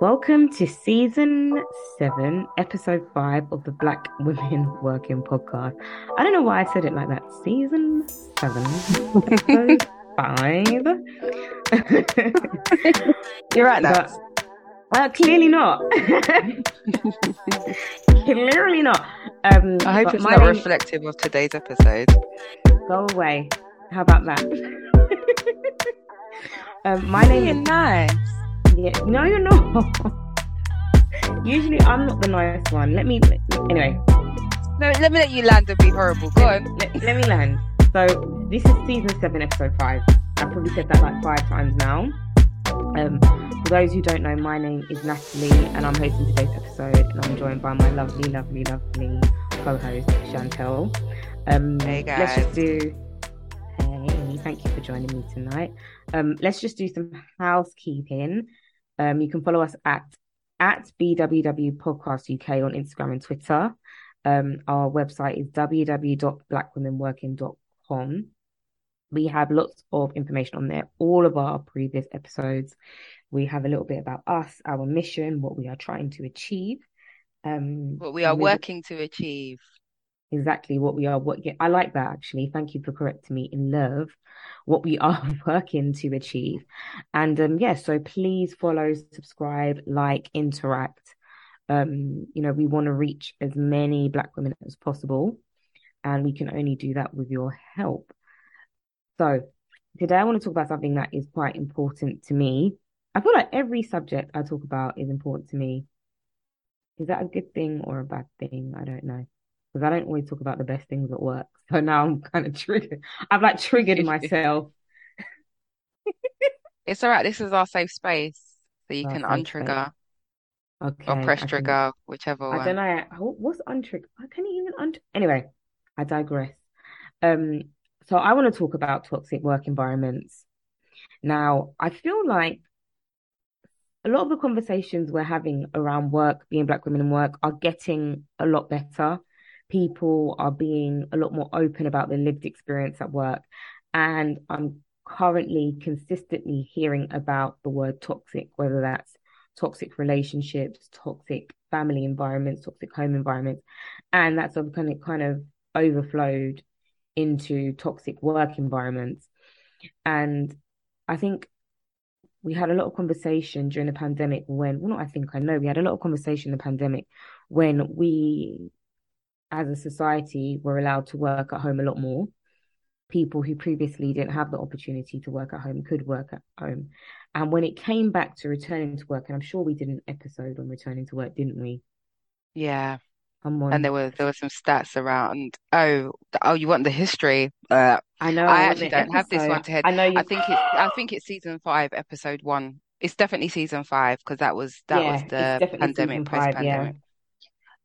Welcome to season seven, episode five of the Black Women Working Podcast. I don't know why I said it like that. Season seven, episode five. You're right now. But, uh, clearly not. clearly not. Um, I hope it's my not name- reflective of today's episode. Go away. How about that? um, my name is nice. Yeah, no, you're not. Usually, I'm not the nice one. Let me. Anyway, No, let me let you land and be horrible. Go on. let, let me land. So this is season seven, episode five. I've probably said that like five times now. Um, for those who don't know, my name is Natalie, and I'm hosting today's episode, and I'm joined by my lovely, lovely, lovely co-host Chantel. Um, Hey, Let's just do. Hey, thank you for joining me tonight. Um, let's just do some housekeeping. Um, you can follow us at at BWW Podcast UK on Instagram and Twitter. Um, our website is www.blackwomenworking.com. We have lots of information on there, all of our previous episodes. We have a little bit about us, our mission, what we are trying to achieve. Um, What we are we- working to achieve. Exactly what we are what I like that actually. Thank you for correcting me in love. What we are working to achieve. And um yeah, so please follow, subscribe, like, interact. Um, you know, we want to reach as many black women as possible, and we can only do that with your help. So today I want to talk about something that is quite important to me. I feel like every subject I talk about is important to me. Is that a good thing or a bad thing? I don't know. Because I don't always talk about the best things at work. So now I'm kind of triggered. I've like triggered myself. It's all right. This is our safe space, so you Our can untrigger Okay. or press can- trigger, whichever I don't know. What- What's untrigger? I can't even unt. Anyway, I digress. Um, so I want to talk about toxic work environments. Now, I feel like a lot of the conversations we're having around work, being black women in work, are getting a lot better. People are being a lot more open about their lived experience at work. And I'm currently consistently hearing about the word toxic, whether that's toxic relationships, toxic family environments, toxic home environments. And that's kind of kind of overflowed into toxic work environments. And I think we had a lot of conversation during the pandemic when, well, not I think I know, we had a lot of conversation in the pandemic when we, as a society, we were allowed to work at home a lot more. People who previously didn't have the opportunity to work at home could work at home. And when it came back to returning to work, and I'm sure we did an episode on returning to work, didn't we? Yeah. Come on. And there were there were some stats around. Oh, oh, you want the history? Uh, I know I actually don't have this one to head. I know you I think it's I think it's season five, episode one. It's definitely season five because that was that yeah, was the pandemic, yeah. post-pandemic.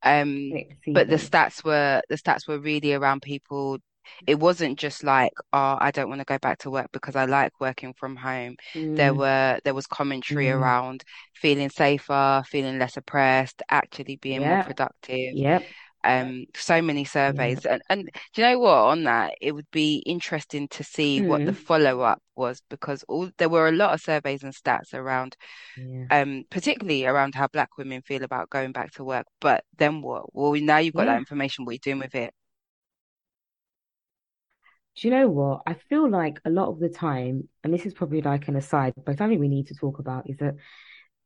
Um, but the stats were the stats were really around people. It wasn't just like, oh, I don't want to go back to work because I like working from home. There Mm, were there was commentary mm. around feeling safer, feeling less oppressed, actually being more productive. Yep. Um, so many surveys. And and do you know what? On that, it would be interesting to see what the Mm. follow-up was because all there were a lot of surveys and stats around Yeah. um, particularly around how Black women feel about going back to work. But then what? Well, now you've got that information. What are you doing with it? Do you know what? I feel like a lot of the time, and this is probably like an aside, but something we need to talk about is that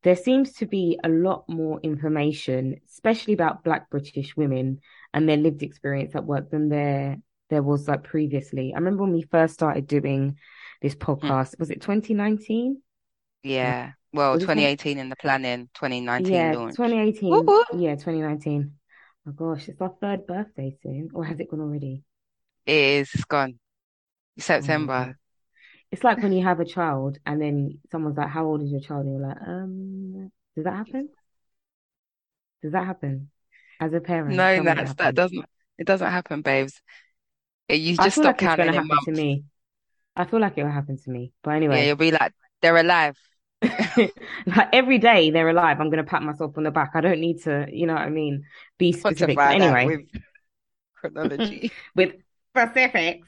there seems to be a lot more information, especially about Black British women and their lived experience at work than there there was like previously. I remember when we first started doing this hmm. podcast, was it 2019? Yeah. Well, Was it 20 2018 in the planning, 2019 Yeah, launch. 2018. Woo woo. Yeah, 2019. Oh gosh, it's our third birthday soon, or has it gone already? It is. It's gone. Oh September. It's like when you have a child and then someone's like, How old is your child? And you're like, um, does that happen? Does that happen? As a parent, No, that that's that doesn't. It doesn't happen, babes. It, you just stop like counting in happen to me. I feel like it will happen to me. But Yeah, anyway, you'll be like, they're alive. like every day they're alive, I'm gonna pat myself on the back. I don't need to, you know what I mean, be specific. But anyway. with chronology. with specifics.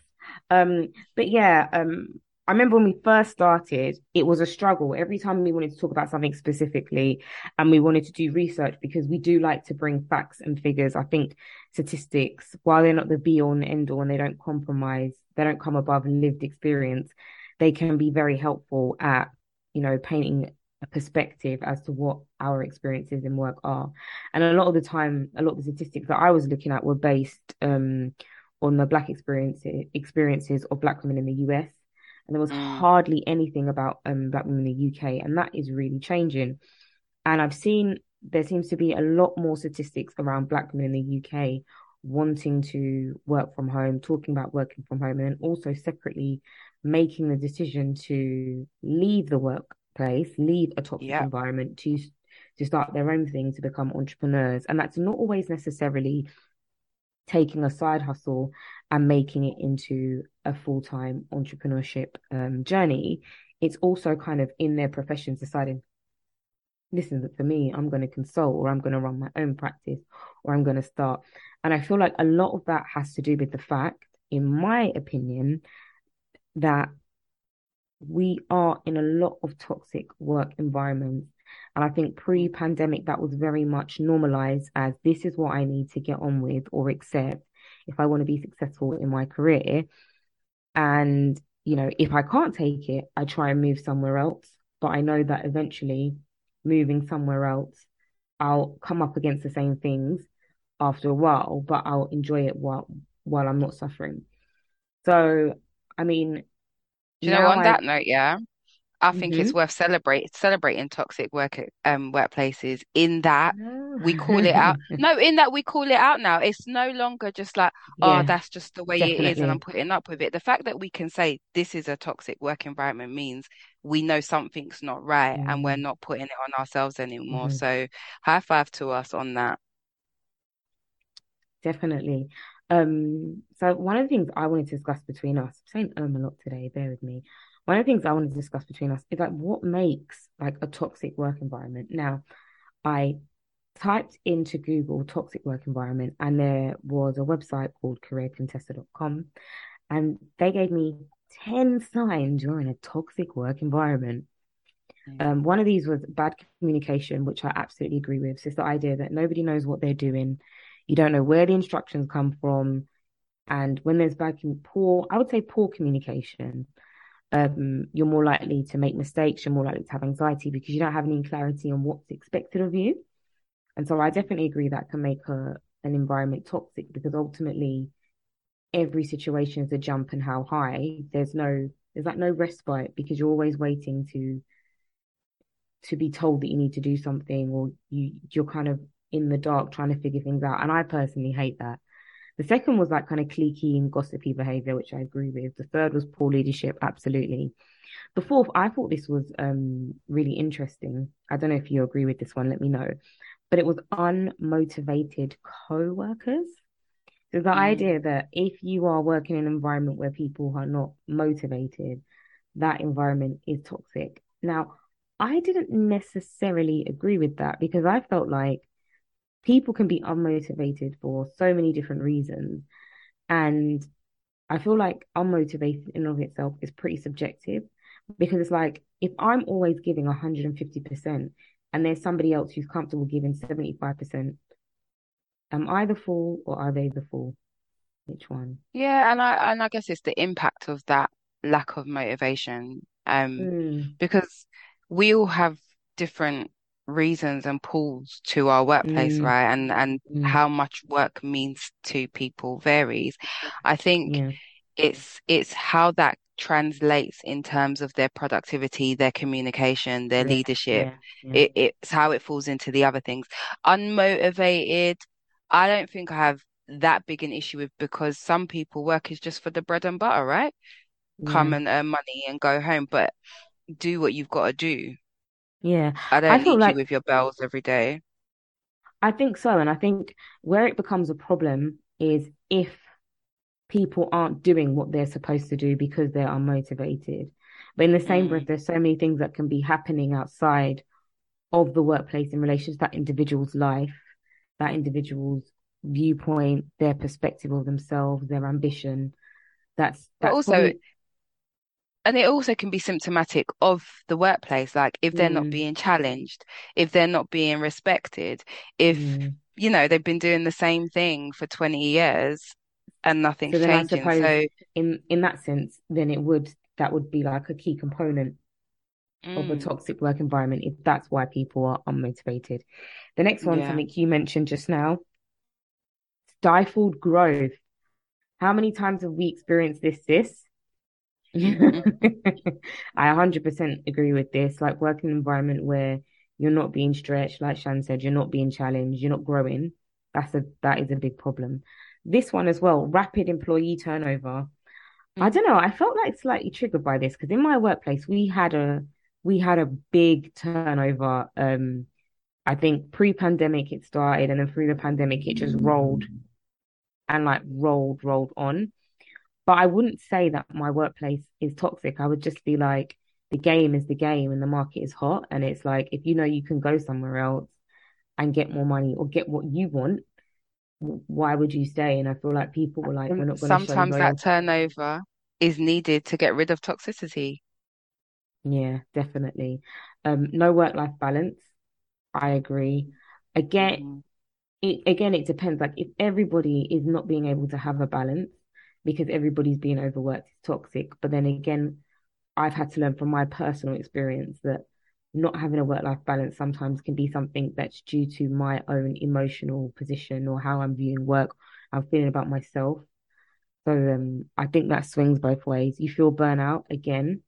Um, but yeah, um, I remember when we first started, it was a struggle. Every time we wanted to talk about something specifically and we wanted to do research because we do like to bring facts and figures. I think statistics, while they're not the be all and end all and they don't compromise, they don't come above lived experience, they can be very helpful at, you know, painting a perspective as to what our experiences in work are. And a lot of the time, a lot of the statistics that I was looking at were based um, on the Black experiences experiences of Black women in the US. And there was mm. hardly anything about um, Black women in the UK. And that is really changing. And I've seen there seems to be a lot more statistics around Black women in the UK wanting to work from home, talking about working from home, and then also separately making the decision to leave the workplace, leave a toxic yeah. environment to to start their own thing, to become entrepreneurs. And that's not always necessarily taking a side hustle and making it into a full time entrepreneurship um, journey. It's also kind of in their professions deciding, listen, for me, I'm going to consult or I'm going to run my own practice or I'm going to start. And I feel like a lot of that has to do with the fact, in my opinion, that we are in a lot of toxic work environments. And I think pre pandemic, that was very much normalized as this is what I need to get on with or accept if I want to be successful in my career. And, you know, if I can't take it, I try and move somewhere else. But I know that eventually moving somewhere else, I'll come up against the same things after a while, but I'll enjoy it while while I'm not suffering. So, I mean, you know on I... that note, yeah, I think mm-hmm. it's worth celebrate celebrating toxic work um workplaces in that we call it out. no, in that we call it out now. It's no longer just like, oh, that's just the way definitely. it is and I'm putting up with it. The fact that we can say this is a toxic work environment means we know something's not right mm. and we're mm. not putting it on ourselves anymore. Mm-hmm. So high five to us on that. Definitely. Um, so one of the things I wanted to discuss between us, I'm saying um a lot today, bear with me one of the things I want to discuss between us is like what makes like a toxic work environment. Now, I typed into Google toxic work environment and there was a website called careercontessa.com and they gave me 10 signs you're in a toxic work environment. Um, one of these was bad communication, which I absolutely agree with. So it's the idea that nobody knows what they're doing. You don't know where the instructions come from. And when there's bad, poor, I would say poor communication um, you're more likely to make mistakes, you're more likely to have anxiety because you don't have any clarity on what's expected of you. And so I definitely agree that can make a, an environment toxic because ultimately every situation is a jump and how high. There's no there's like no respite because you're always waiting to to be told that you need to do something or you you're kind of in the dark trying to figure things out. And I personally hate that. The second was that kind of cliquey and gossipy behavior, which I agree with. The third was poor leadership, absolutely. The fourth, I thought this was um, really interesting. I don't know if you agree with this one, let me know. But it was unmotivated co workers. So the mm. idea that if you are working in an environment where people are not motivated, that environment is toxic. Now, I didn't necessarily agree with that because I felt like people can be unmotivated for so many different reasons. And I feel like unmotivated in and of itself is pretty subjective because it's like if I'm always giving 150% and there's somebody else who's comfortable giving 75%, am I the fool or are they the fool? Which one? Yeah, and I and I guess it's the impact of that lack of motivation. Um mm. because we all have different reasons and pulls to our workplace, mm. right? And and mm. how much work means to people varies. I think yeah. it's it's how that translates in terms of their productivity, their communication, their yeah. leadership. Yeah. It, it's how it falls into the other things. Unmotivated, I don't think I have that big an issue with because some people work is just for the bread and butter, right? Come and earn money and go home, but do what you've got to do yeah, I don't I feel need you with your bells every day. I think so. And I think where it becomes a problem is if people aren't doing what they're supposed to do because they're unmotivated. But in the same breath, mm. there's so many things that can be happening outside of the workplace in relation to that individual's life, that individual's viewpoint, their perspective of themselves, their ambition. That's But also, probably and it also can be symptomatic of the workplace. Like if they're mm. not being challenged, if they're not being respected, if mm. you know they've been doing the same thing for 20 years and nothing's so changing. so in in that sense, then it would that would be like a key component mm. of a mm. toxic work environment if that's why people are unmotivated. The next one, yeah. something you mentioned just now, stifled growth. How many times have we experienced this? This I 100% agree with this. Like working environment where you're not being stretched, like Shan said, you're not being challenged, you're not growing. That's a that is a big problem. This one as well, rapid employee turnover. Mm. I don't know. I felt like slightly triggered by this because in my workplace we had a we had a big turnover. Um, I think pre-pandemic it started, and then through the pandemic it just rolled and like rolled, rolled on. But I wouldn't say that my workplace is toxic. I would just be like, the game is the game and the market is hot. And it's like, if you know you can go somewhere else and get more money or get what you want, why would you stay? And I feel like people were like, we're not going to Sometimes that turnover is needed to get rid of toxicity. Yeah, definitely. Um, no work life balance. I agree. Again, mm. it, again, it depends. Like if everybody is not being able to have a balance, because everybody's being overworked is toxic. But then again, I've had to learn from my personal experience that not having a work life balance sometimes can be something that's due to my own emotional position or how I'm viewing work, I'm feeling about myself. So um, I think that swings both ways. You feel burnout again.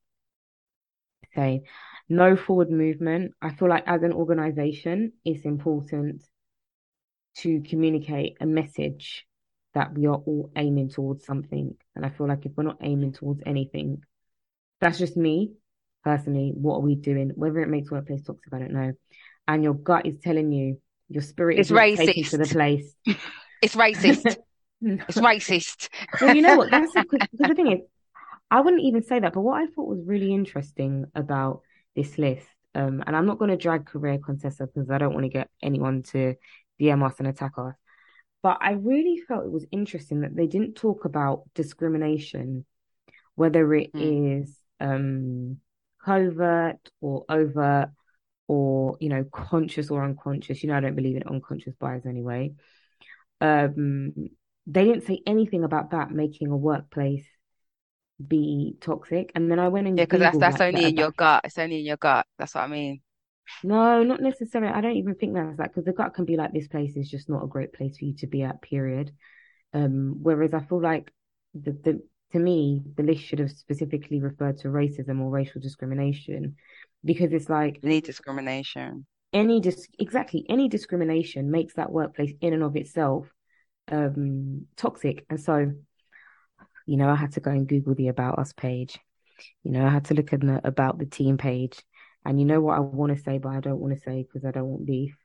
Say no forward movement. I feel like as an organization, it's important to communicate a message that we are all aiming towards something. And I feel like if we're not aiming towards anything, that's just me personally. What are we doing? Whether it makes workplace toxic, I don't know. And your gut is telling you, your spirit it's is racist to the place. it's racist. it's racist. well, you know what? That's because the thing is, I wouldn't even say that. But what I thought was really interesting about this list, um, and I'm not going to drag career Contessa because I don't want to get anyone to DM us and attack us. But I really felt it was interesting that they didn't talk about discrimination, whether it mm. is um, covert or overt or, you know, conscious or unconscious. You know, I don't believe in unconscious bias anyway. Um, they didn't say anything about that making a workplace be toxic. And then I went and yeah, because that's that's only that, in your gut. It's only in your gut. That's what I mean. No, not necessarily. I don't even think that's like because the gut can be like this place is just not a great place for you to be at. Period. Um, whereas I feel like the the to me the list should have specifically referred to racism or racial discrimination because it's like any discrimination. Any dis exactly any discrimination makes that workplace in and of itself um toxic, and so you know I had to go and Google the about us page. You know I had to look at the about the team page and you know what I want to say, but I don't want to say because I don't want beef.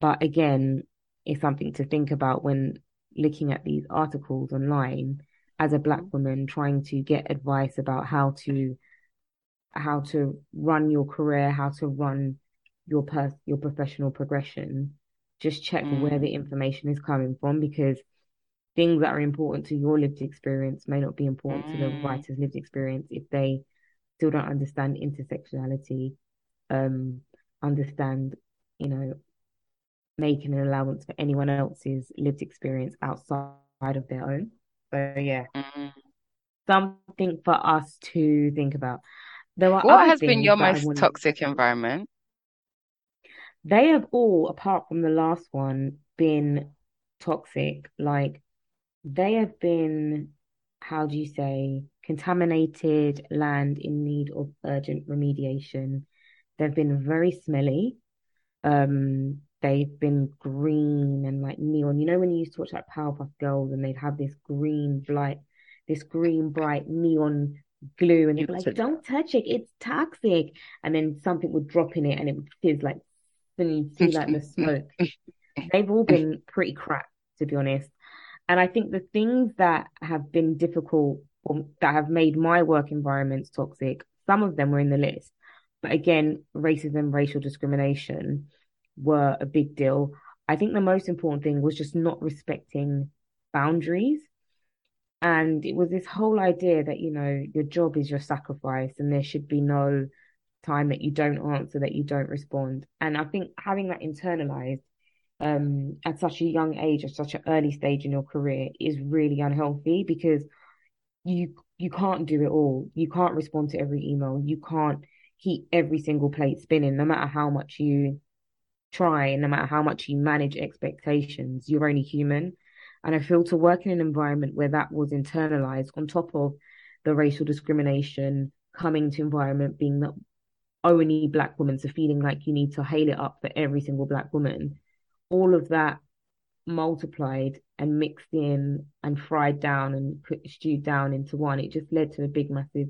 But again, it's something to think about when looking at these articles online as a black mm-hmm. woman trying to get advice about how to how to run your career, how to run your pers- your professional progression. Just check mm. where the information is coming from because things that are important to your lived experience may not be important mm. to the mm. writer's lived experience if they still don't understand intersectionality um, understand, you know, making an allowance for anyone else's lived experience outside of their own. So yeah, mm-hmm. something for us to think about. There are what has been your most toxic environment? They have all, apart from the last one, been toxic. Like they have been, how do you say, contaminated land in need of urgent remediation. They've been very smelly. Um, they've been green and like neon. You know when you used to watch like Powerpuff Girls and they'd have this green bright, this green bright neon glue, and they'd be like, "Don't touch it, it's toxic." And then something would drop in it, and it would fizz like, then you'd see like the smoke. They've all been pretty crap, to be honest. And I think the things that have been difficult or that have made my work environments toxic, some of them were in the list. But again, racism, racial discrimination were a big deal. I think the most important thing was just not respecting boundaries. And it was this whole idea that, you know, your job is your sacrifice and there should be no time that you don't answer, that you don't respond. And I think having that internalized um, at such a young age, at such an early stage in your career, is really unhealthy because you you can't do it all. You can't respond to every email. You can't keep every single plate spinning, no matter how much you try, no matter how much you manage expectations. You're only human. And I feel to work in an environment where that was internalized on top of the racial discrimination coming to environment being that only black woman, so feeling like you need to hail it up for every single black woman, all of that multiplied and mixed in and fried down and put stewed down into one, it just led to a big, massive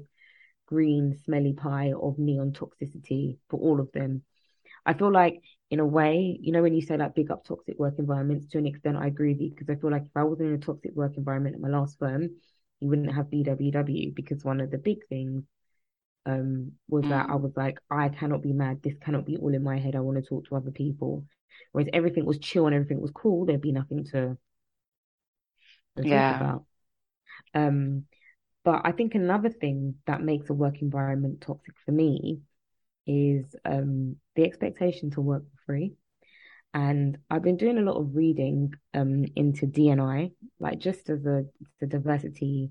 green, smelly pie of neon toxicity for all of them. I feel like, in a way, you know, when you say like big up toxic work environments, to an extent, I agree with you because I feel like if I wasn't in a toxic work environment at my last firm, you wouldn't have BWW because one of the big things um was that I mm. was like, I cannot be mad. This cannot be all in my head. I want to talk to other people. Whereas everything was chill and everything was cool, there'd be nothing to, to yeah. talk about. Um, but I think another thing that makes a work environment toxic for me is um the expectation to work for free. And I've been doing a lot of reading um into D&I, like just as a the diversity,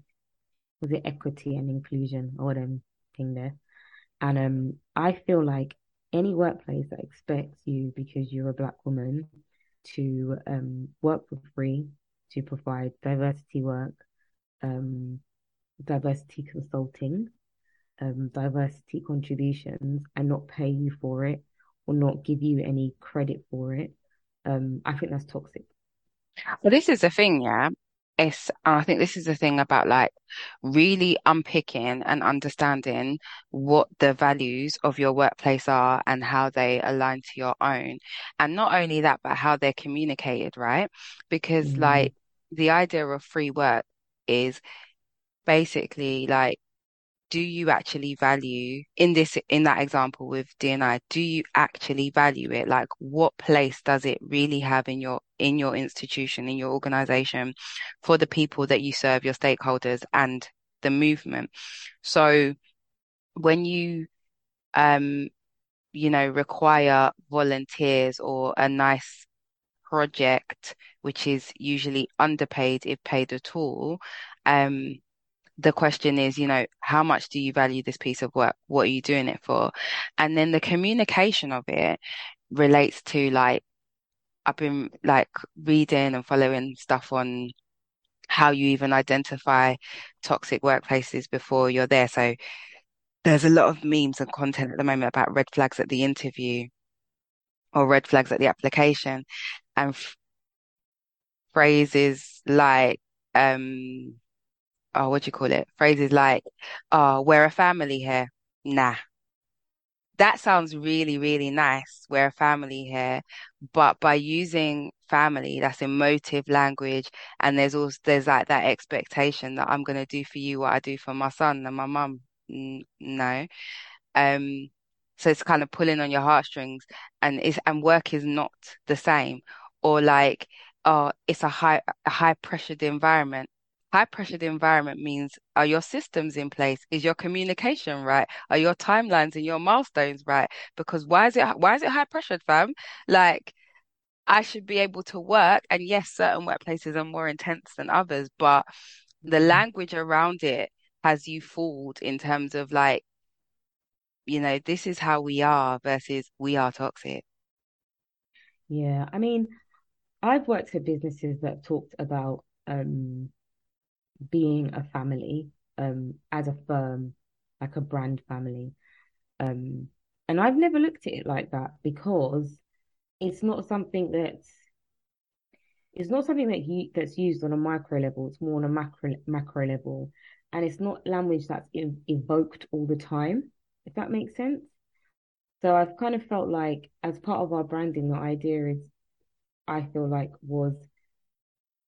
was it equity and inclusion or whatever thing there. And um I feel like any workplace that expects you because you're a black woman to um, work for free, to provide diversity work, um, diversity consulting, um, diversity contributions, and not pay you for it or not give you any credit for it, um, I think that's toxic. Well, this is the thing, yeah it's I think this is the thing about like really unpicking and understanding what the values of your workplace are and how they align to your own. And not only that, but how they're communicated, right? Because mm-hmm. like the idea of free work is basically like do you actually value in this in that example with D&I do you actually value it? Like what place does it really have in your in your institution in your organization for the people that you serve your stakeholders and the movement? So when you um you know require volunteers or a nice project which is usually underpaid if paid at all um the question is, you know, how much do you value this piece of work? What are you doing it for? And then the communication of it relates to like, I've been like reading and following stuff on how you even identify toxic workplaces before you're there. So there's a lot of memes and content at the moment about red flags at the interview or red flags at the application and phrases like, um, oh, what do you call it? Phrases like, oh, we're a family here. Nah. That sounds really, really nice. We're a family here. But by using family, that's emotive language. And there's also, there's like that expectation that I'm going to do for you what I do for my son and my mum. no. Um, so it's kind of pulling on your heartstrings and it's, and work is not the same. Or like, oh, it's a high, a high pressured environment high pressured environment means are your systems in place? Is your communication right? Are your timelines and your milestones right? Because why is it why is it high pressured, fam? Like I should be able to work, and yes, certain workplaces are more intense than others, but the mm-hmm. language around it has you fooled in terms of like, you know, this is how we are versus we are toxic. Yeah, I mean, I've worked for businesses that talked about um being a family um, as a firm, like a brand family. Um, and I've never looked at it like that because it's not something that's it's not something that you that's used on a micro level. It's more on a macro macro level, and it's not language that's ev- evoked all the time. If that makes sense. So I've kind of felt like, as part of our branding, the idea is, I feel like was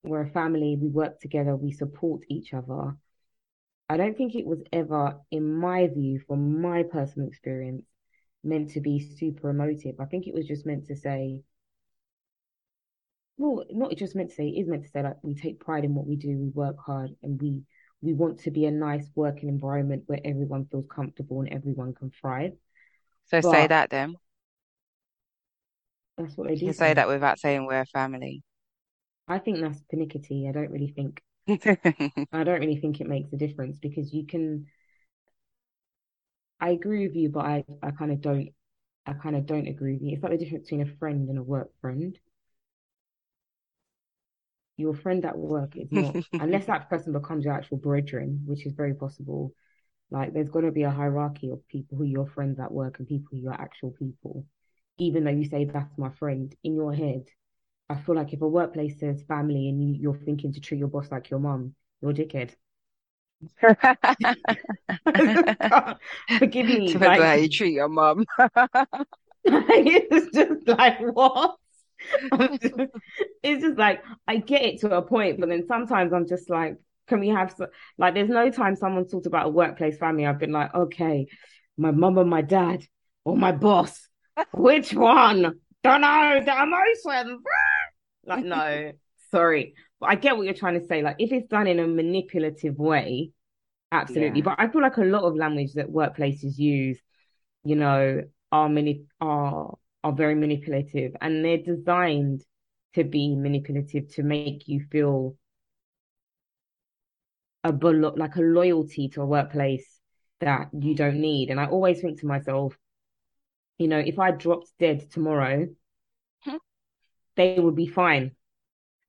we're a family, we work together, we support each other. I don't think it was ever, in my view, from my personal experience, meant to be super emotive. I think it was just meant to say, well, not just meant to say, it is meant to say like we take pride in what we do, we work hard, and we we want to be a nice working environment where everyone feels comfortable and everyone can thrive. So but say that then. That's what they do. You say that without saying we're a family. I think that's pernickety. I don't really think I don't really think it makes a difference because you can I agree with you, but I, I kind of don't I kind of don't agree with you. It's like the difference between a friend and a work friend. Your friend at work is not unless that person becomes your actual brethren, which is very possible. Like there's gonna be a hierarchy of people who are your friends at work and people who are actual people. Even though you say that's my friend, in your head, I feel like if a workplace says family and you, you're thinking to treat your boss like your mom, you're a dickhead. Forgive me. Depends like, on how you treat your mom. it's just like what? it's just like I get it to a point, but then sometimes I'm just like, can we have so, like? There's no time someone talked about a workplace family. I've been like, okay, my mum and my dad, or my boss. Which one? Don't know. The emotions. Like, no, sorry. But I get what you're trying to say. Like, if it's done in a manipulative way, absolutely. Yeah. But I feel like a lot of language that workplaces use, you know, are many are are very manipulative, and they're designed to be manipulative to make you feel a like a loyalty to a workplace that you don't need. And I always think to myself, you know, if I dropped dead tomorrow. They would be fine.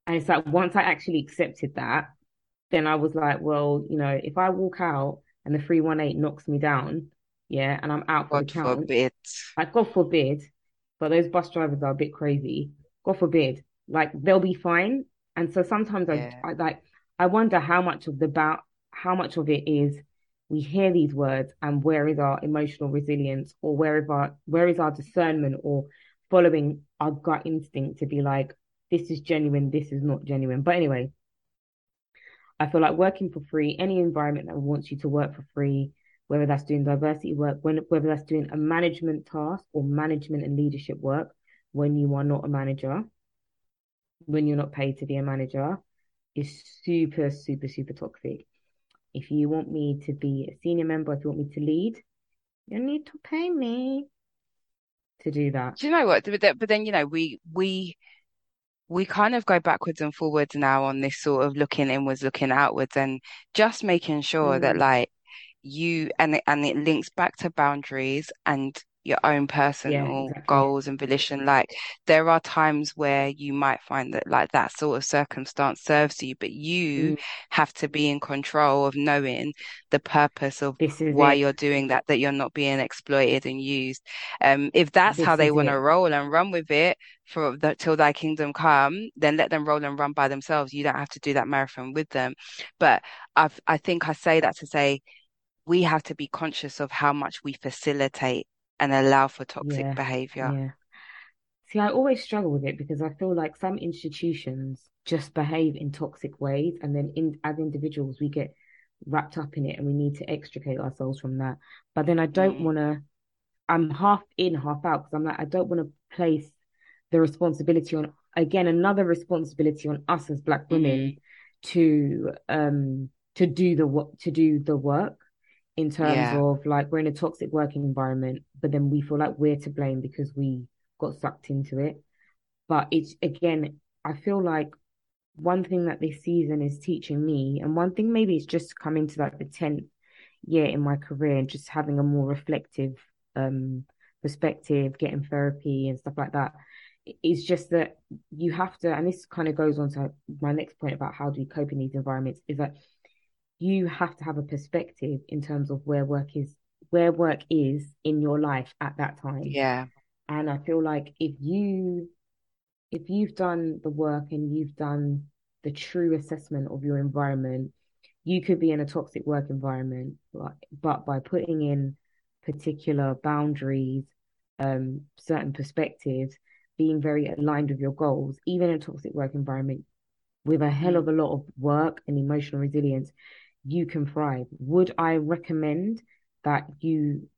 And it's like once I actually accepted that, then I was like, well, you know, if I walk out and the 318 knocks me down, yeah, and I'm out for God the count. forbid. Like, God forbid. But those bus drivers are a bit crazy. God forbid. Like, they'll be fine. And so sometimes yeah. I, I like, I wonder how much of the about how much of it is we hear these words and where is our emotional resilience or where is our where is our discernment or following our gut instinct to be like this is genuine, this is not genuine. But anyway, I feel like working for free, any environment that wants you to work for free, whether that's doing diversity work, when, whether that's doing a management task or management and leadership work, when you are not a manager, when you're not paid to be a manager, is super, super, super toxic. If you want me to be a senior member, if you want me to lead, you need to pay me to do that. Do you know what? But then, you know, we we we kind of go backwards and forwards now on this sort of looking inwards, looking outwards, and just making sure mm. that like you and it, and it links back to boundaries and your own personal yeah, exactly. goals and volition. Like there are times where you might find that like that sort of circumstance serves you, but you mm. have to be in control of knowing the purpose of why it. you're doing that, that you're not being exploited and used. Um, if that's this how they want to roll and run with it for the, till thy kingdom come, then let them roll and run by themselves. You don't have to do that marathon with them. But I've, I think I say that to say, we have to be conscious of how much we facilitate and allow for toxic yeah, behavior. Yeah. See, I always struggle with it because I feel like some institutions just behave in toxic ways, and then in as individuals we get wrapped up in it, and we need to extricate ourselves from that. But then I don't mm. want to. I'm half in, half out because I'm like I don't want to place the responsibility on again another responsibility on us as Black women mm. to um to do the work to do the work in terms yeah. of like we're in a toxic working environment, but then we feel like we're to blame because we got sucked into it. But it's again, I feel like one thing that this season is teaching me, and one thing maybe it's just coming to like the 10th year in my career and just having a more reflective um perspective, getting therapy and stuff like that. It's just that you have to, and this kind of goes on to my next point about how do we cope in these environments, is that you have to have a perspective in terms of where work is where work is in your life at that time. Yeah. And I feel like if you if you've done the work and you've done the true assessment of your environment, you could be in a toxic work environment, but, but by putting in particular boundaries, um, certain perspectives, being very aligned with your goals, even in a toxic work environment, with a hell of a lot of work and emotional resilience, you can thrive. Would I recommend that you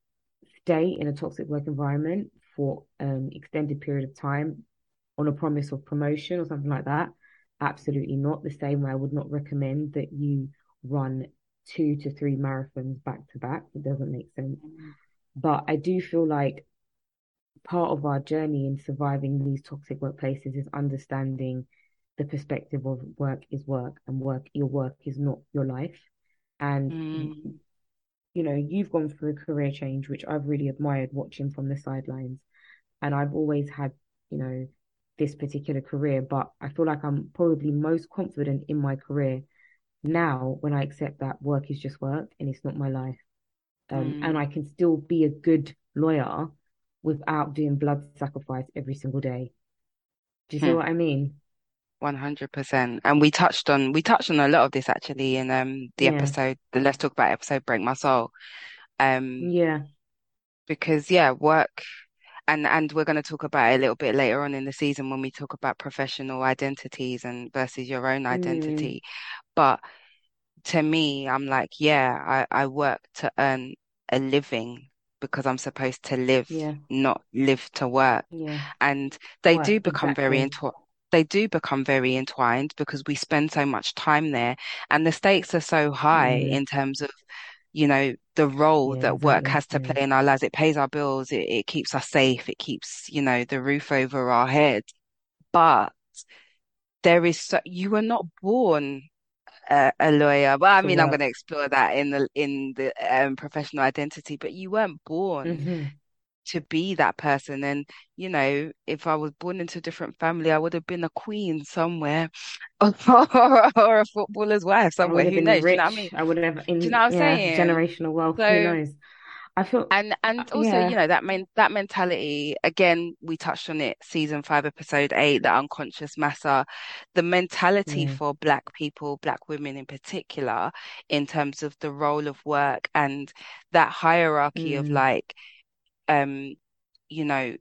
stay in a toxic work environment for an extended period of time? on a promise of promotion or something like that. Absolutely not. The same way I would not recommend that you run two to three marathons back to back. It doesn't make sense. But I do feel like part of our journey in surviving these toxic workplaces is understanding the perspective of work is work and work your work is not your life and mm. you know you've gone through a career change which I've really admired watching from the sidelines and I've always had you know this particular career but I feel like I'm probably most confident in my career now when I accept that work is just work and it's not my life um, mm. and I can still be a good lawyer without doing blood sacrifice every single day do you see hmm. what I mean 100%. And we touched on we touched on a lot of this actually in um the yeah. episode the Let's Talk About episode Break My Soul. Um yeah. Because yeah, work and and we're going to talk about it a little bit later on in the season when we talk about professional identities and versus your own identity. Mm. But to me, I'm like, yeah, I, I work to earn a living because I'm supposed to live, yeah. not live to work. Yeah. And they work, do become exactly. very into they do become very entwined because we spend so much time there and the stakes are so high mm. in terms of you know the role yeah, that work has to play in our lives. It pays our bills it, it keeps us safe it keeps you know the roof over our head but there is so, you were not born a, a lawyer. Well i mean i'm going to explore that in the in the um, professional identity but you weren't born mm-hmm to be that person. And, you know, if I was born into a different family, I would have been a queen somewhere or, a footballer's wife somewhere. Who knows? Rich. You know what I mean? I would have, in, Do you know what I'm yeah, saying? Generational wealth. So, Who knows? I feel and and uh, also yeah. you know that main that mentality again we touched on it season five episode eight the unconscious massa the mentality yeah. for black people black women in particular in terms of the role of work and that hierarchy mm. of like um, you know,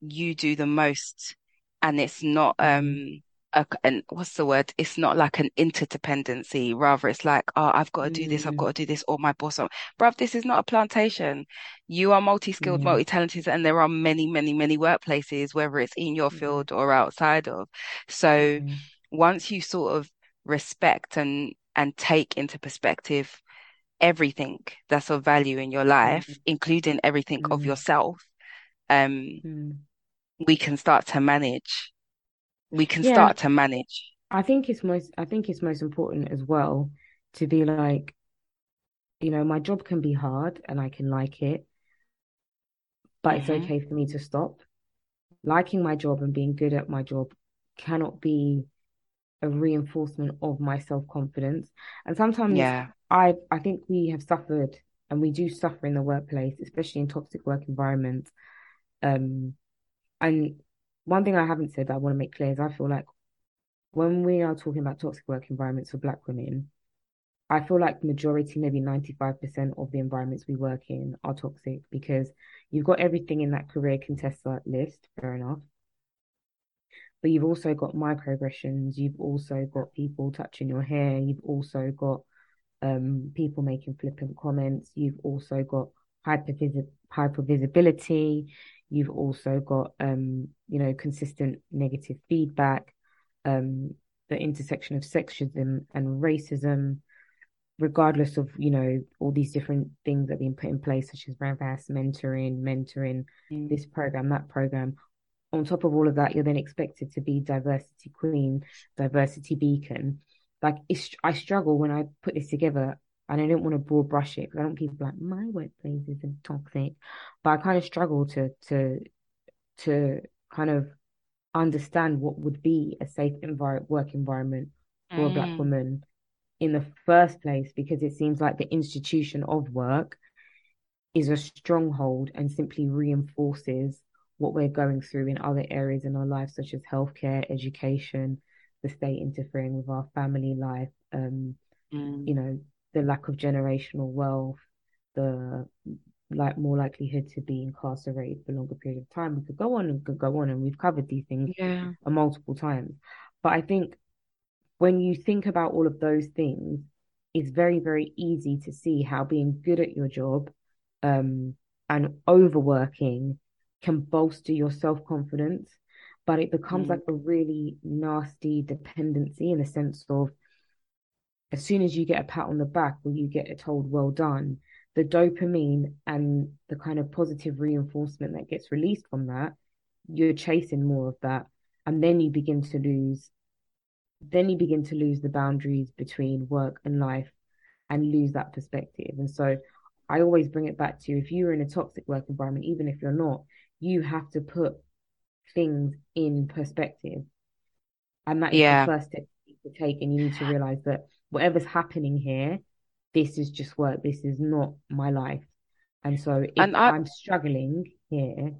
you do the most and it's not um a, and what's the word? It's not like an interdependency. Rather, it's like, oh, I've got to do this, I've mm. got to do this, or my boss. Or, bruv, this is not a plantation. You are multi-skilled, mm. multi-talented, and there are many, many, many workplaces, whether it's in your field or outside of. So once you sort of respect and and take into perspective everything that's of value in your life, mm. including everything mm. of yourself, um, mm. we can start to manage. We can yeah. start to manage. I think it's most I think it's most important as well to be like, you know, my job can be hard and I can like it, but mm-hmm. it's okay for me to stop. Liking my job and being good at my job cannot be a reinforcement of my self-confidence. And sometimes yeah. I I think we have suffered and we do suffer in the workplace, especially in toxic work environments. Um, and one thing I haven't said that I want to make clear is I feel like when we are talking about toxic work environments for Black women, I feel like majority, maybe 95% of the environments we work in are toxic because you've got everything in that Career Contessa list, fair enough. But you've also got microaggressions, you've also got people touching your hair, you've also got um, people making flippant comments. You've also got hyper visibility. You've also got, um, you know, consistent negative feedback, um, the intersection of sexism and racism, regardless of, you know, all these different things that are being put in place, such as reverse, mentoring, mentoring, mm. this program, that program. On top of all of that, you're then expected to be diversity queen, diversity beacon like it's I struggle when I put this together and I don't want to broad brush it because I don't want people like my workplace is toxic, but I kind of struggle to to to kind of understand what would be a safe envir- work environment for mm. a black mm. woman in the first place because it seems like the institution of work is a stronghold and simply reinforces what we're going through in other areas in our lives such as healthcare education the state interfering with our family life, um, mm. you know, the lack of generational wealth, the like more likelihood to be incarcerated for a longer period of time. We could go on and could go on, and we've covered these things yeah. multiple times. But I think when you think about all of those things, it's very, very easy to see how being good at your job um, and overworking can bolster your self confidence but it becomes mm. like a really nasty dependency in the sense of as soon as you get a pat on the back or you get told well done the dopamine and the kind of positive reinforcement that gets released from that you're chasing more of that and then you begin to lose then you begin to lose the boundaries between work and life and lose that perspective and so i always bring it back to if you're in a toxic work environment even if you're not you have to put things in perspective and that is yeah. the first step to take and you need to realize that whatever's happening here this is just work this is not my life and so if and I... i'm struggling here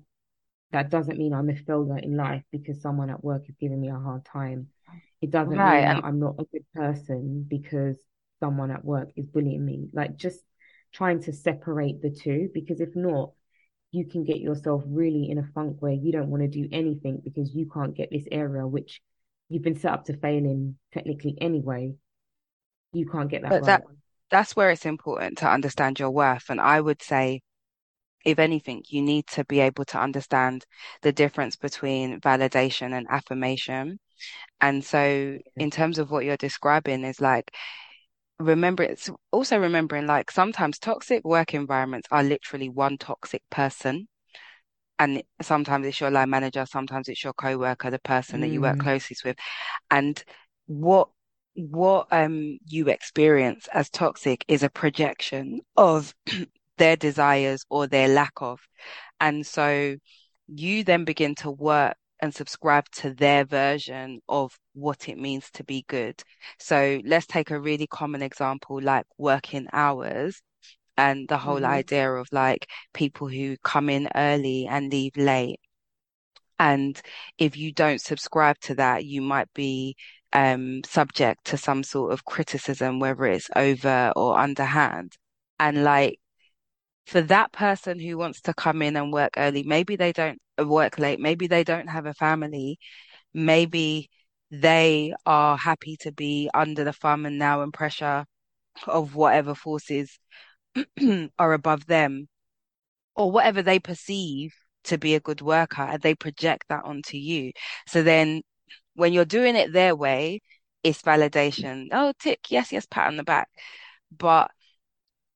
that doesn't mean I'm a failure in life because someone at work is giving me a hard time. It doesn't right. mean I'm not a good person because someone at work is bullying me. Like just trying to separate the two because if not, you can get yourself really in a funk where you don't want to do anything because you can't get this area which you've been set up to fail in technically anyway. You can't get that. But right. that that's where it's important to understand your worth. And I would say if anything, you need to be able to understand the difference between validation and affirmation. And so, in terms of what you're describing, is like, remember, it's also remembering like sometimes toxic work environments are literally one toxic person. And sometimes it's your line manager, sometimes it's your co-worker, the person mm. that you work mm. closest with. And what what um you experience as toxic is a projection of their desires or their lack of. And so you then begin to work and subscribe to their version of what it means to be good. So let's take a really common example like working hours and the whole mm-hmm. idea of like people who come in early and leave late. And if you don't subscribe to that, you might be um, subject to some sort of criticism, whether it's over or underhand. And like for that person who wants to come in and work early, maybe they don't work late, maybe they don't have a family, maybe they are happy to be under the thumb and now and pressure of whatever forces are above them or whatever they perceive to be a good worker and they project that onto you. So then when you're doing it their way, it's validation. Oh, tick, yes, yes, pat on the back. But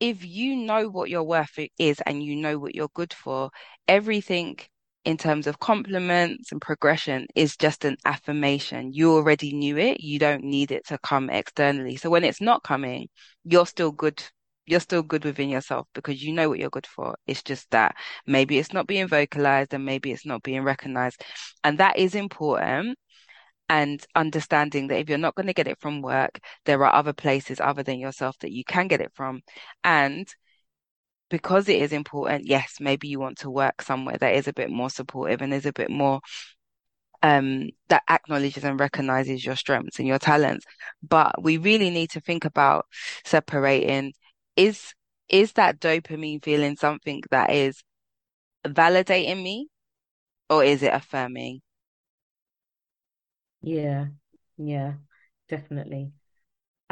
if you know what your worth is and you know what you're good for, everything in terms of compliments and progression is just an affirmation. You already knew it. You don't need it to come externally. So when it's not coming, you're still good. You're still good within yourself because you know what you're good for. It's just that maybe it's not being vocalized and maybe it's not being recognized. And that is important and understanding that if you're not going to get it from work, there are other places other than yourself that you can get it from. And because it is important, yes, maybe you want to work somewhere that is a bit more supportive and is a bit more um, that acknowledges and recognizes your strengths and your talents. But we really need to think about separating is is that dopamine feeling something that is validating me or is it affirming? Yeah, yeah, definitely.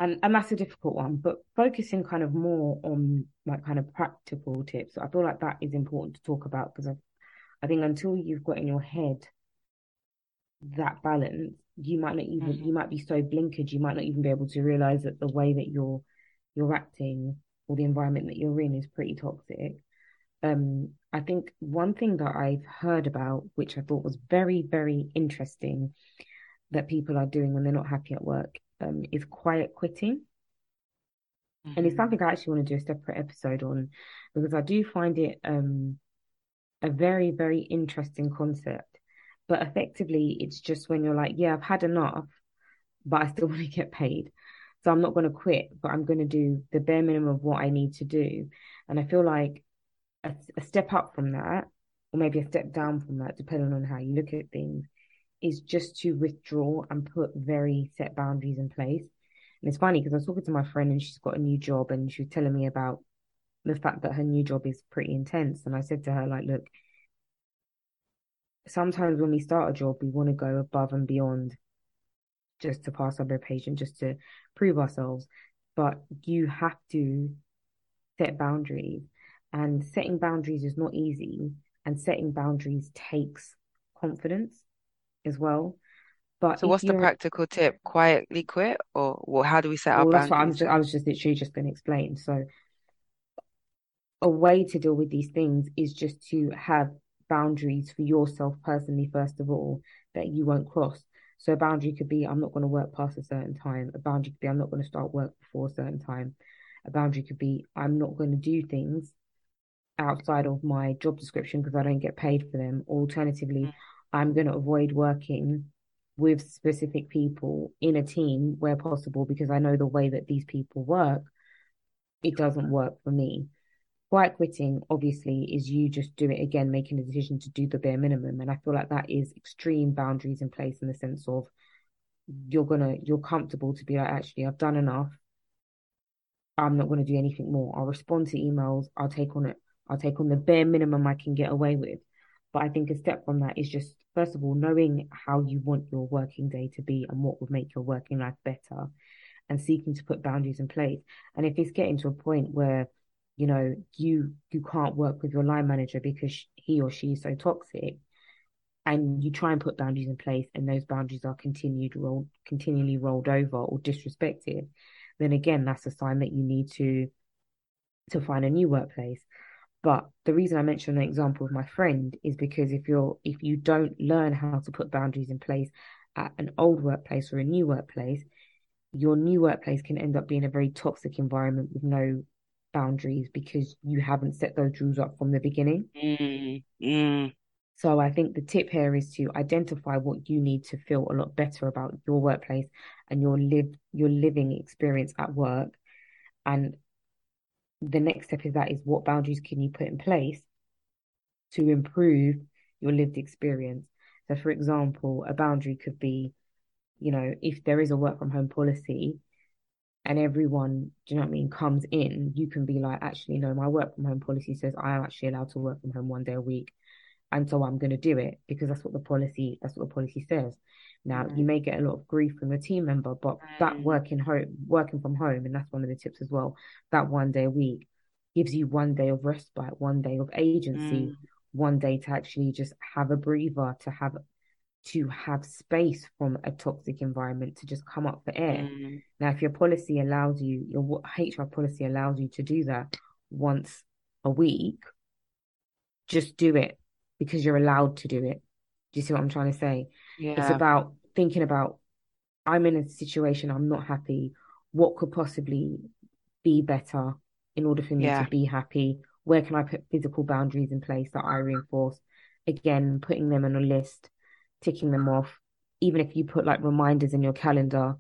And and that's a difficult one, but focusing kind of more on like kind of practical tips, I feel like that is important to talk about because I, I think until you've got in your head that balance, you might not even mm-hmm. you might be so blinkered, you might not even be able to realize that the way that you're you're acting or the environment that you're in is pretty toxic. Um, I think one thing that I've heard about, which I thought was very, very interesting, that people are doing when they're not happy at work um, is quiet quitting. Mm-hmm. And it's mm-hmm. something I actually want to do a separate episode on because I do find it um, a very, very interesting concept. But effectively, it's just when you're like, yeah, I've had enough, but I still want to get paid. So I'm not going to quit, but I'm going to do the bare minimum of what I need to do. And I feel like a, a step up from that, or maybe a step down from that, depending on how you look at things, is just to withdraw and put very set boundaries in place. And it's funny because I was talking to my friend and she's got a new job and she was telling me about the fact that her new job is pretty intense. And I said to her, like, look, sometimes when we start a job, we want to go above and beyond just to pass our patient, just to prove ourselves. But you have to set boundaries. And setting boundaries is not easy. And setting boundaries takes confidence as well. But so what's the practical tip? Quietly quit or well, how do we set well, our that's? What I'm, I was just literally just going to explain. So a way to deal with these things is just to have boundaries for yourself personally, first of all, that you won't cross. So a boundary could be I'm not going to work past a certain time. A boundary could be I'm not going to start work before a certain time. A boundary could be I'm not going to do things outside of my job description because I don't get paid for them. Alternatively, mm. I'm going to avoid working with specific people in a team where possible because I know the way that these people work, it doesn't work for me. Quiet quitting, obviously, is you just do it again, making a decision to do the bare minimum. And I feel like that is extreme boundaries in place in the sense of you're gonna you're comfortable to be like, actually, I've done enough. I'm not gonna do anything more. I'll respond to emails, I'll take on it, I'll take on the bare minimum I can get away with. But I think a step from that is just first of all, knowing how you want your working day to be and what would make your working life better and seeking to put boundaries in place. And if it's getting to a point where you know, you you can't work with your line manager because he or she is so toxic, and you try and put boundaries in place, and those boundaries are continued rolled continually rolled over or disrespected, then again, that's a sign that you need to to find a new workplace. But the reason I mentioned an example of my friend is because if you're if you don't learn how to put boundaries in place at an old workplace or a new workplace, your new workplace can end up being a very toxic environment with no boundaries because you haven't set those rules up from the beginning. Mm, mm. So I think the tip here is to identify what you need to feel a lot better about your workplace and your live your living experience at work. And the next step is that is what boundaries can you put in place to improve your lived experience. So for example, a boundary could be, you know, if there is a work from home policy, and everyone, do you know what I mean, comes in, you can be like, actually, no, my work from home policy says I am actually allowed to work from home one day a week. And so I'm going to do it because that's what the policy, that's what the policy says. Now, mm. you may get a lot of grief from your team member, but mm. that working home, working from home, and that's one of the tips as well, that one day a week gives you one day of respite, one day of agency, mm. one day to actually just have a breather, to have to have space from a toxic environment to just come up for air. Mm. Now, if your policy allows you, your HR policy allows you to do that once a week, just do it because you're allowed to do it. Do you see what I'm trying to say? Yeah. It's about thinking about I'm in a situation I'm not happy. What could possibly be better in order for me yeah. to be happy? Where can I put physical boundaries in place that I reinforce? Again, putting them on a list ticking them off. Even if you put like reminders in your calendar,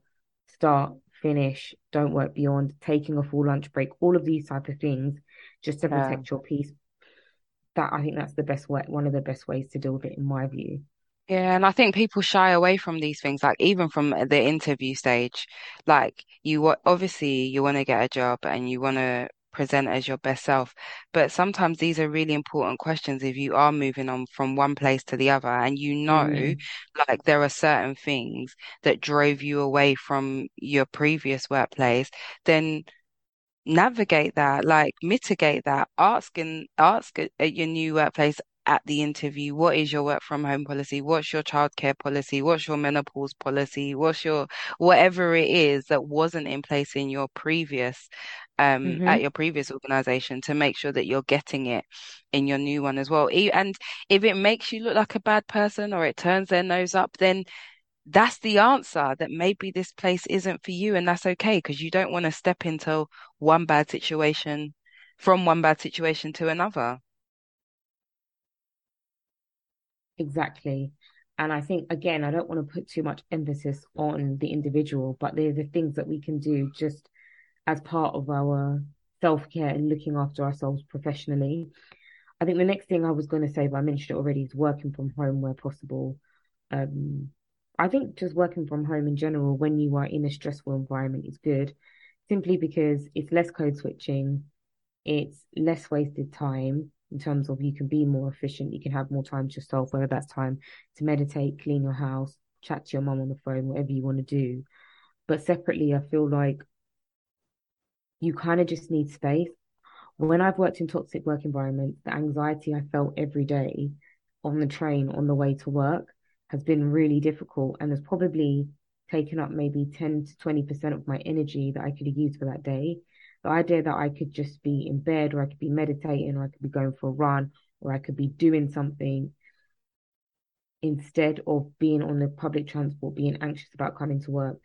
start, finish, don't work beyond, taking a full lunch break, all of these type of things, just to protect yeah. your peace. That I think that's the best way, one of the best ways to deal with it, in my view. Yeah, and I think people shy away from these things, like even from the interview stage. Like you obviously you want to get a job and you want to present as your best self. But sometimes these are really important questions if you are moving on from one place to the other and you know mm. like there are certain things that drove you away from your previous workplace, then navigate that, like mitigate that, ask and ask at your new workplace, at the interview, what is your work from home policy? What's your childcare policy? What's your menopause policy? What's your whatever it is that wasn't in place in your previous um mm-hmm. at your previous organization to make sure that you're getting it in your new one as well. And if it makes you look like a bad person or it turns their nose up, then that's the answer that maybe this place isn't for you and that's okay because you don't want to step into one bad situation from one bad situation to another. Exactly. And I think, again, I don't want to put too much emphasis on the individual, but there's the things that we can do just as part of our self care and looking after ourselves professionally. I think the next thing I was going to say, but I mentioned it already, is working from home where possible. Um, I think just working from home in general, when you are in a stressful environment, is good simply because it's less code switching, it's less wasted time, in terms of you can be more efficient, you can have more time to yourself, whether that's time to meditate, clean your house, chat to your mum on the phone, whatever you want to do. But separately, I feel like you kind of just need space. When I've worked in toxic work environments, the anxiety I felt every day on the train on the way to work has been really difficult and has probably taken up maybe 10 to 20% of my energy that I could have used for that day. The idea that I could just be in bed or I could be meditating or I could be going for a run or I could be doing something instead of being on the public transport, being anxious about coming to work,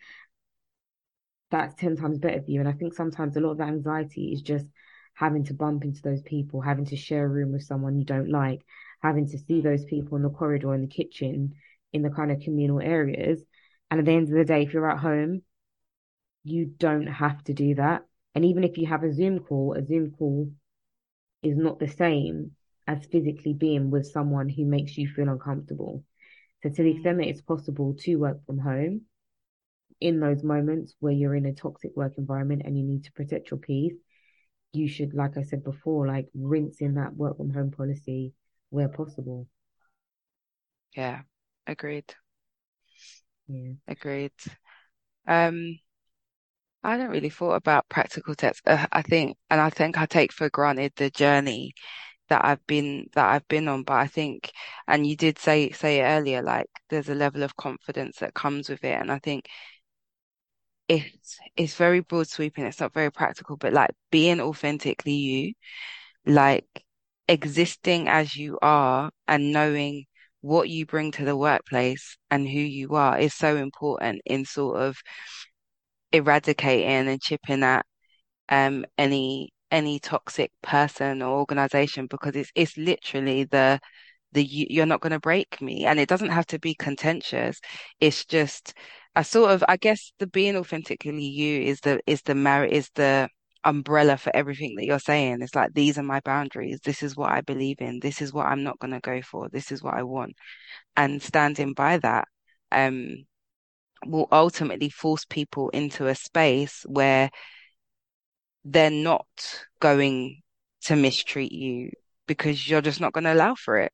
that's 10 times better for you. And I think sometimes a lot of that anxiety is just having to bump into those people, having to share a room with someone you don't like, having to see those people in the corridor, in the kitchen, in the kind of communal areas. And at the end of the day, if you're at home, you don't have to do that. And even if you have a Zoom call, a Zoom call is not the same as physically being with someone who makes you feel uncomfortable. So, to the mm. extent that it's possible to work from home in those moments where you're in a toxic work environment and you need to protect your peace, you should, like I said before, like rinse in that work from home policy where possible. Yeah, agreed. Yeah, agreed. Um, I don't really thought about practical tips. Uh, I think, and I think I take for granted the journey that I've been that I've been on. But I think, and you did say say it earlier, like there's a level of confidence that comes with it, and I think it's it's very broad sweeping. It's not very practical, but like being authentically you, like existing as you are, and knowing what you bring to the workplace and who you are is so important in sort of eradicating and chipping at um any any toxic person or organization because it's it's literally the the you're not going to break me. And it doesn't have to be contentious. It's just I sort of I guess the being authentically you is the is the merit is the umbrella for everything that you're saying it's like these are my boundaries this is what I believe in this is what I'm not going to go for this is what I want and standing by that um will ultimately force people into a space where they're not going to mistreat you because you're just not going to allow for it.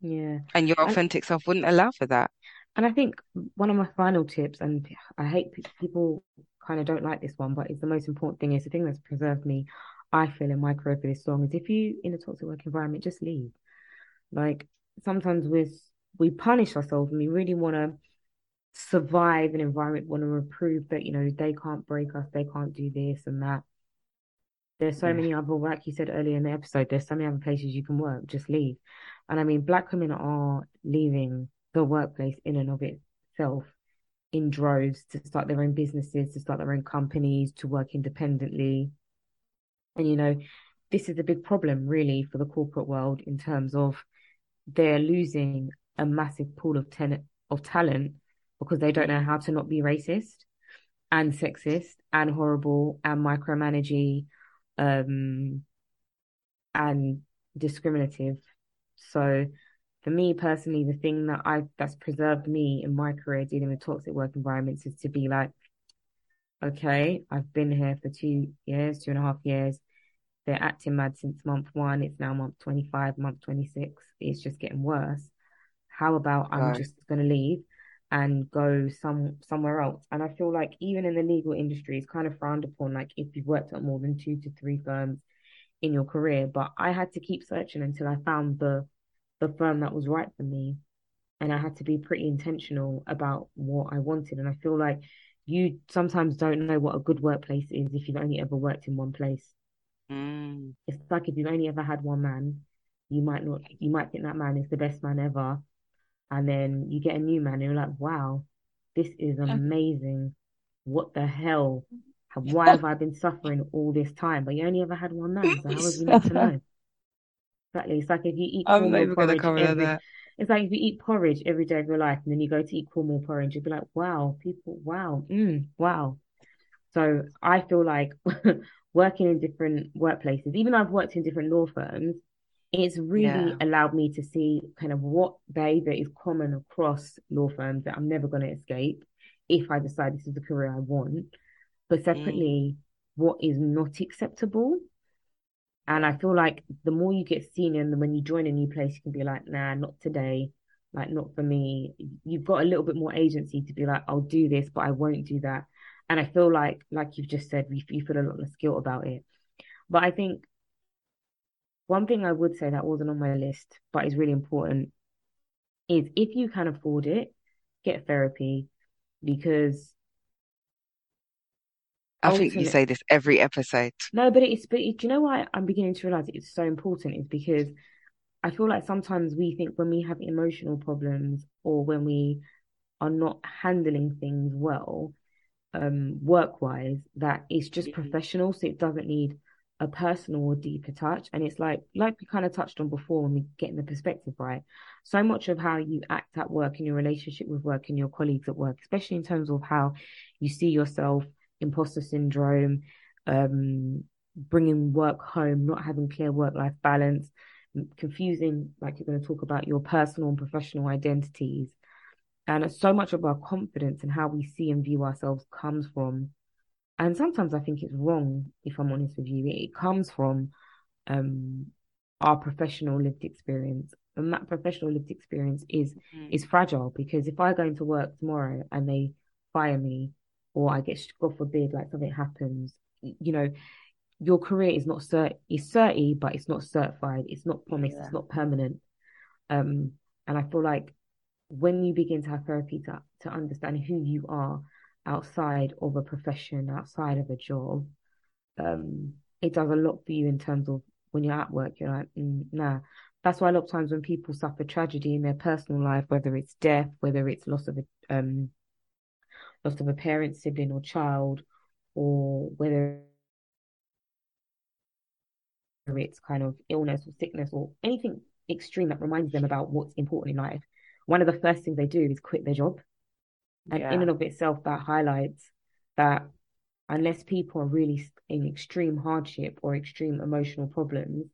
Yeah. And your authentic and, self wouldn't allow for that. And I think one of my final tips, and I hate people kind of don't like this one, but it's the most important thing, is the thing that's preserved me, I feel, in my career for this long, is if you in a toxic work environment, just leave. Like sometimes we we punish ourselves and we really want to survive an environment, want to prove that, you know, they can't break us, they can't do this and that. There's so yeah. many other, like you said earlier in the episode, there's so many other places you can work, just leave. And I mean, black women are leaving the workplace in and of itself in droves to start their own businesses, to start their own companies, to work independently. And, you know, this is a big problem really for the corporate world in terms of they're losing a massive pool of ten- of talent because they don't know how to not be racist and sexist and horrible and micromanaging um, and discriminative. So for me personally, the thing that I that's preserved me in my career dealing with toxic work environments is to be like, okay, I've been here for two years, two and a half years. They're acting mad since month one. It's now month 25, month 26. It's just getting worse. How about I'm just going to leave? and go some somewhere else. And I feel like even in the legal industry, it's kind of frowned upon. Like if you've worked at more than two to three firms in your career, but I had to keep searching until I found the the firm that was right for me, and I had to be pretty intentional about what I wanted. And I feel like you sometimes don't know what a good workplace is if you've only ever worked in one place. Mm. It's like if you've only ever had one man, you might not you might think that man is the best man ever and then you get a new man and you're like, wow, this is amazing. What the hell? Why have I been suffering all this time? But you only ever had one man, so how was you meant to know? Exactly. It's like if you eat I'm cornmeal porridge every, that. it's like if you eat porridge every day of your life and then you go to eat cornmeal porridge, you'd be like, wow, people, wow, mm, wow. So I feel like working in different workplaces, even though I've worked in different law firms, it's really yeah. allowed me to see kind of what behavior is common across law firms that I'm never going to escape if I decide this is the career I want. But separately, mm. what is not acceptable. And I feel like the more you get senior and when you join a new place, you can be like, nah, not today. Like, not for me. You've got a little bit more agency to be like, I'll do this, but I won't do that. And I feel like, like you've just said, you, you feel a lot less guilt about it. But I think one thing I would say that wasn't on my list, but is really important, is if you can afford it, get therapy because I think you say this every episode. No, but it's but it, do you know why I'm beginning to realize it's so important is because I feel like sometimes we think when we have emotional problems or when we are not handling things well, um, work wise, that it's just mm-hmm. professional, so it doesn't need a personal or deeper touch. And it's like like we kind of touched on before when we get in the perspective right. So much of how you act at work in your relationship with work and your colleagues at work, especially in terms of how you see yourself imposter syndrome, um, bringing work home, not having clear work life balance, confusing, like you're going to talk about your personal and professional identities. And so much of our confidence and how we see and view ourselves comes from, and sometimes I think it's wrong, if I'm honest with you, it comes from um, our professional lived experience. And that professional lived experience is mm-hmm. is fragile because if I go into work tomorrow and they fire me or I get, God forbid, like something happens, you know, your career is not cert is certy, but it's not certified. It's not promised. Yeah. It's not permanent. Um, and I feel like when you begin to have therapy to to understand who you are outside of a profession, outside of a job, um, it does a lot for you in terms of when you're at work. You're like, mm, nah. That's why a lot of times when people suffer tragedy in their personal life, whether it's death, whether it's loss of a um loss of a parent, sibling, or child, or whether it's kind of illness or sickness or anything extreme that reminds them about what's important in life, one of the first things they do is quit their job. And yeah. in and of itself, that highlights that unless people are really in extreme hardship or extreme emotional problems,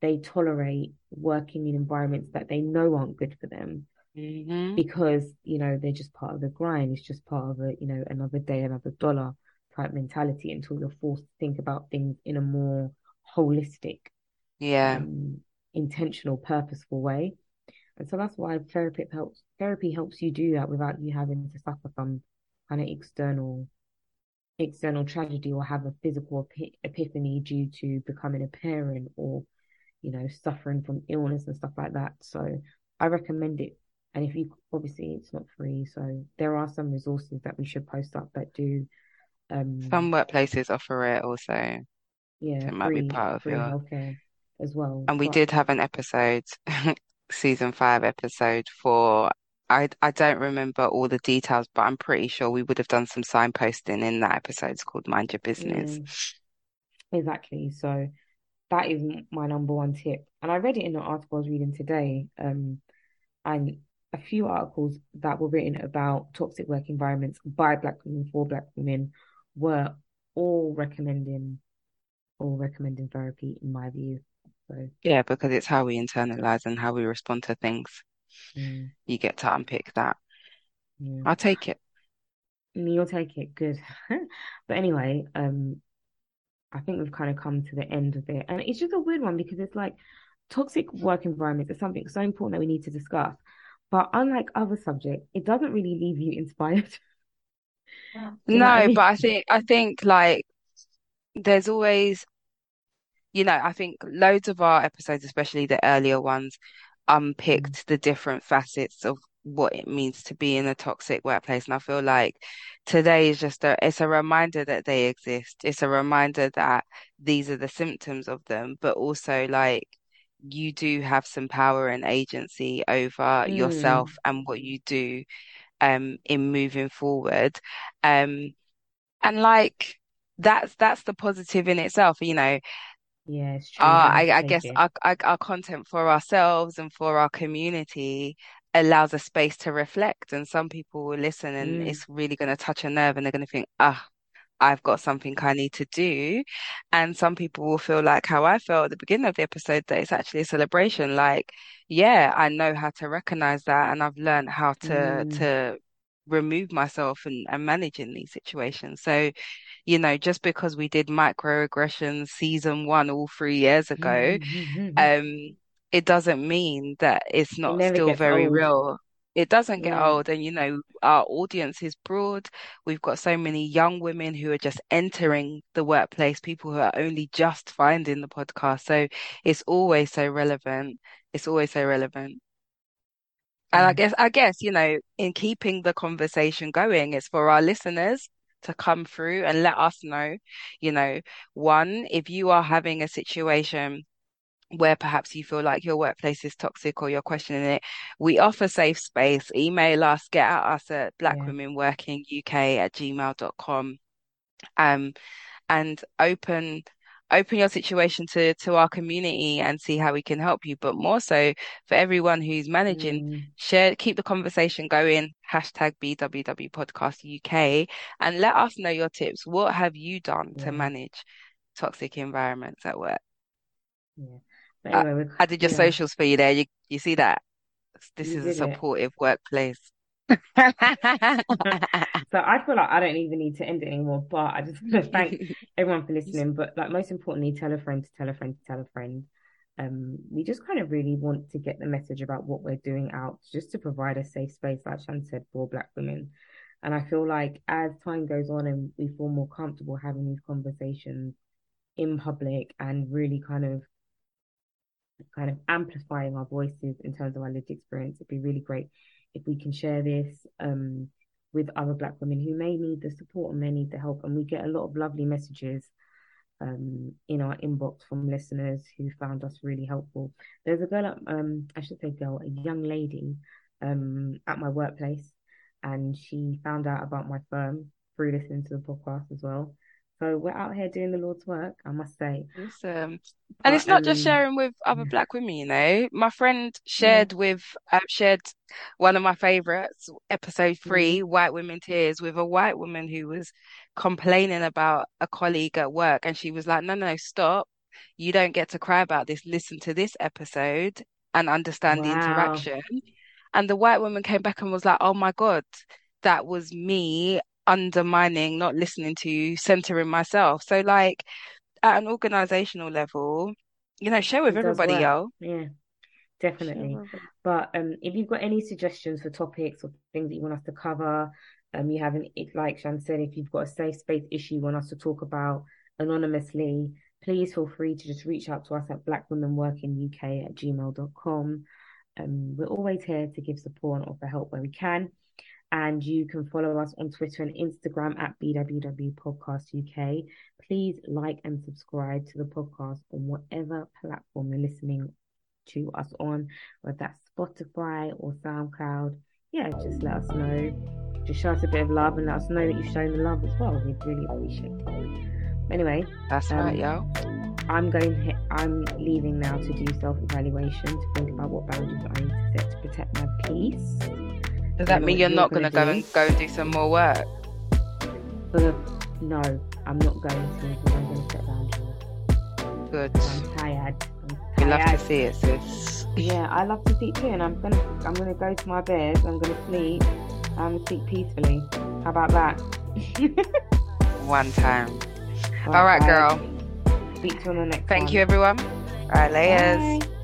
they tolerate working in environments that they know aren't good for them mm-hmm. because you know they're just part of the grind. It's just part of a you know another day, another dollar type mentality until you're forced to think about things in a more holistic, yeah, um, intentional, purposeful way. And so that's why therapy helps. Therapy helps you do that without you having to suffer from kind of external external tragedy or have a physical epiphany due to becoming a parent or you know suffering from illness and stuff like that so i recommend it and if you obviously it's not free, so there are some resources that we should post up that do. Um, some workplaces offer it also. Yeah, so it might free, be part of free your healthcare as well. And we did have an episode, season five episode for. I I don't remember all the details, but I'm pretty sure we would have done some signposting in that episode. It's called Mind Your Business. Mm, exactly. So that is my number one tip. And I read it in an article I was reading today. Um, and a few articles that were written about toxic work environments by Black women for Black women were all recommending all recommending therapy in my view. So yeah, because it's how we internalize and how we respond to things. Mm. You get to unpick that. Yeah. I'll take it. You'll take it, good. but anyway, um, I think we've kind of come to the end of it, and it's just a weird one because it's like toxic work environments is something so important that we need to discuss. But unlike other subjects, it doesn't really leave you inspired. you no, I mean? but I think I think like there's always you know, I think loads of our episodes, especially the earlier ones, unpicked mm. the different facets of what it means to be in a toxic workplace. And I feel like today is just a it's a reminder that they exist. It's a reminder that these are the symptoms of them, but also like you do have some power and agency over mm. yourself and what you do um in moving forward um and like that's that's the positive in itself you know yeah it's true I, I guess our, our content for ourselves and for our community allows a space to reflect and some people will listen and mm. it's really going to touch a nerve and they're going to think ah I've got something I need to do. And some people will feel like how I felt at the beginning of the episode that it's actually a celebration. Like, yeah, I know how to recognize that and I've learned how to mm. to remove myself and, and manage in these situations. So, you know, just because we did microaggressions season one all three years ago, um, it doesn't mean that it's not it still very old. real. It doesn't get yeah. old. And, you know, our audience is broad. We've got so many young women who are just entering the workplace, people who are only just finding the podcast. So it's always so relevant. It's always so relevant. And I guess, I guess, you know, in keeping the conversation going, it's for our listeners to come through and let us know, you know, one, if you are having a situation where perhaps you feel like your workplace is toxic or you're questioning it, we offer safe space. Email us, get at us at blackwomenworkinguk at gmail.com. Um, and open open your situation to to our community and see how we can help you. But more so for everyone who's managing, mm. share keep the conversation going, hashtag BWW podcast UK and let us know your tips. What have you done yeah. to manage toxic environments at work? Yeah. Anyway, I, I, did your yeah. socials for you there. You you see that? This you is a supportive it. workplace. so I feel like I don't even need to end it anymore, but I just want to thank everyone for listening. But like most importantly, tell a friend to tell a friend to tell a friend. Um, we just kind of really want to get the message about what we're doing out, just to provide a safe space, like Shan said, for Black women. And I feel like as time goes on and we feel more comfortable having these conversations in public and really kind of kind of amplifying our voices in terms of our lived experience, it'd be really great if we can share this um, with other Black women who may need the support and may need the help. And we get a lot of lovely messages um, in our inbox from listeners who found us really helpful. There's a girl, um, I should say girl, a young lady um, at my workplace, and she found out about my firm through listening to the podcast as well. So we're out here doing the Lord's work, I must say. Awesome. But, and it's not um, just sharing with other yeah. black women, you know. My friend shared yeah. with uh, shared one of my favorites, episode 3 mm-hmm. White Women Tears, with a white woman who was complaining about a colleague at work, and she was like, "No, no, stop! You don't get to cry about this. Listen to this episode and understand wow. the interaction." And the white woman came back and was like, "Oh my god." That was me undermining, not listening to, centering myself. So, like at an organizational level, you know, share with everybody, yo. Yeah, definitely. But um, if you've got any suggestions for topics or things that you want us to cover, um, you haven't, like Shan said, if you've got a safe space issue you want us to talk about anonymously, please feel free to just reach out to us at blackwomenworkinguk at gmail.com. Um, we're always here to give support and offer help where we can. And you can follow us on Twitter and Instagram at BWW Podcast UK. Please like and subscribe to the podcast on whatever platform you're listening to us on, whether that's Spotify or SoundCloud. Yeah, just let us know. Just show us a bit of love and let us know that you've shown the love as well. We'd really appreciate it. Anyway, that's um, right, yo. I'm going. I'm leaving now to do self-evaluation to think about what boundaries I need to set to protect my peace. Does that mean you're not going to go and go and do some more work? Uh, no, I'm not going to I'm going to set boundaries. Good. I'm tired. I'm tired. You love to see it, sis. Yeah, I love to see it too, and I'm gonna I'm gonna go to my bed. I'm gonna sleep. I'm gonna sleep peacefully. How about that? One time. All right, girl. Speak to you on the next. Thank one. you, everyone. All right, layers. Bye.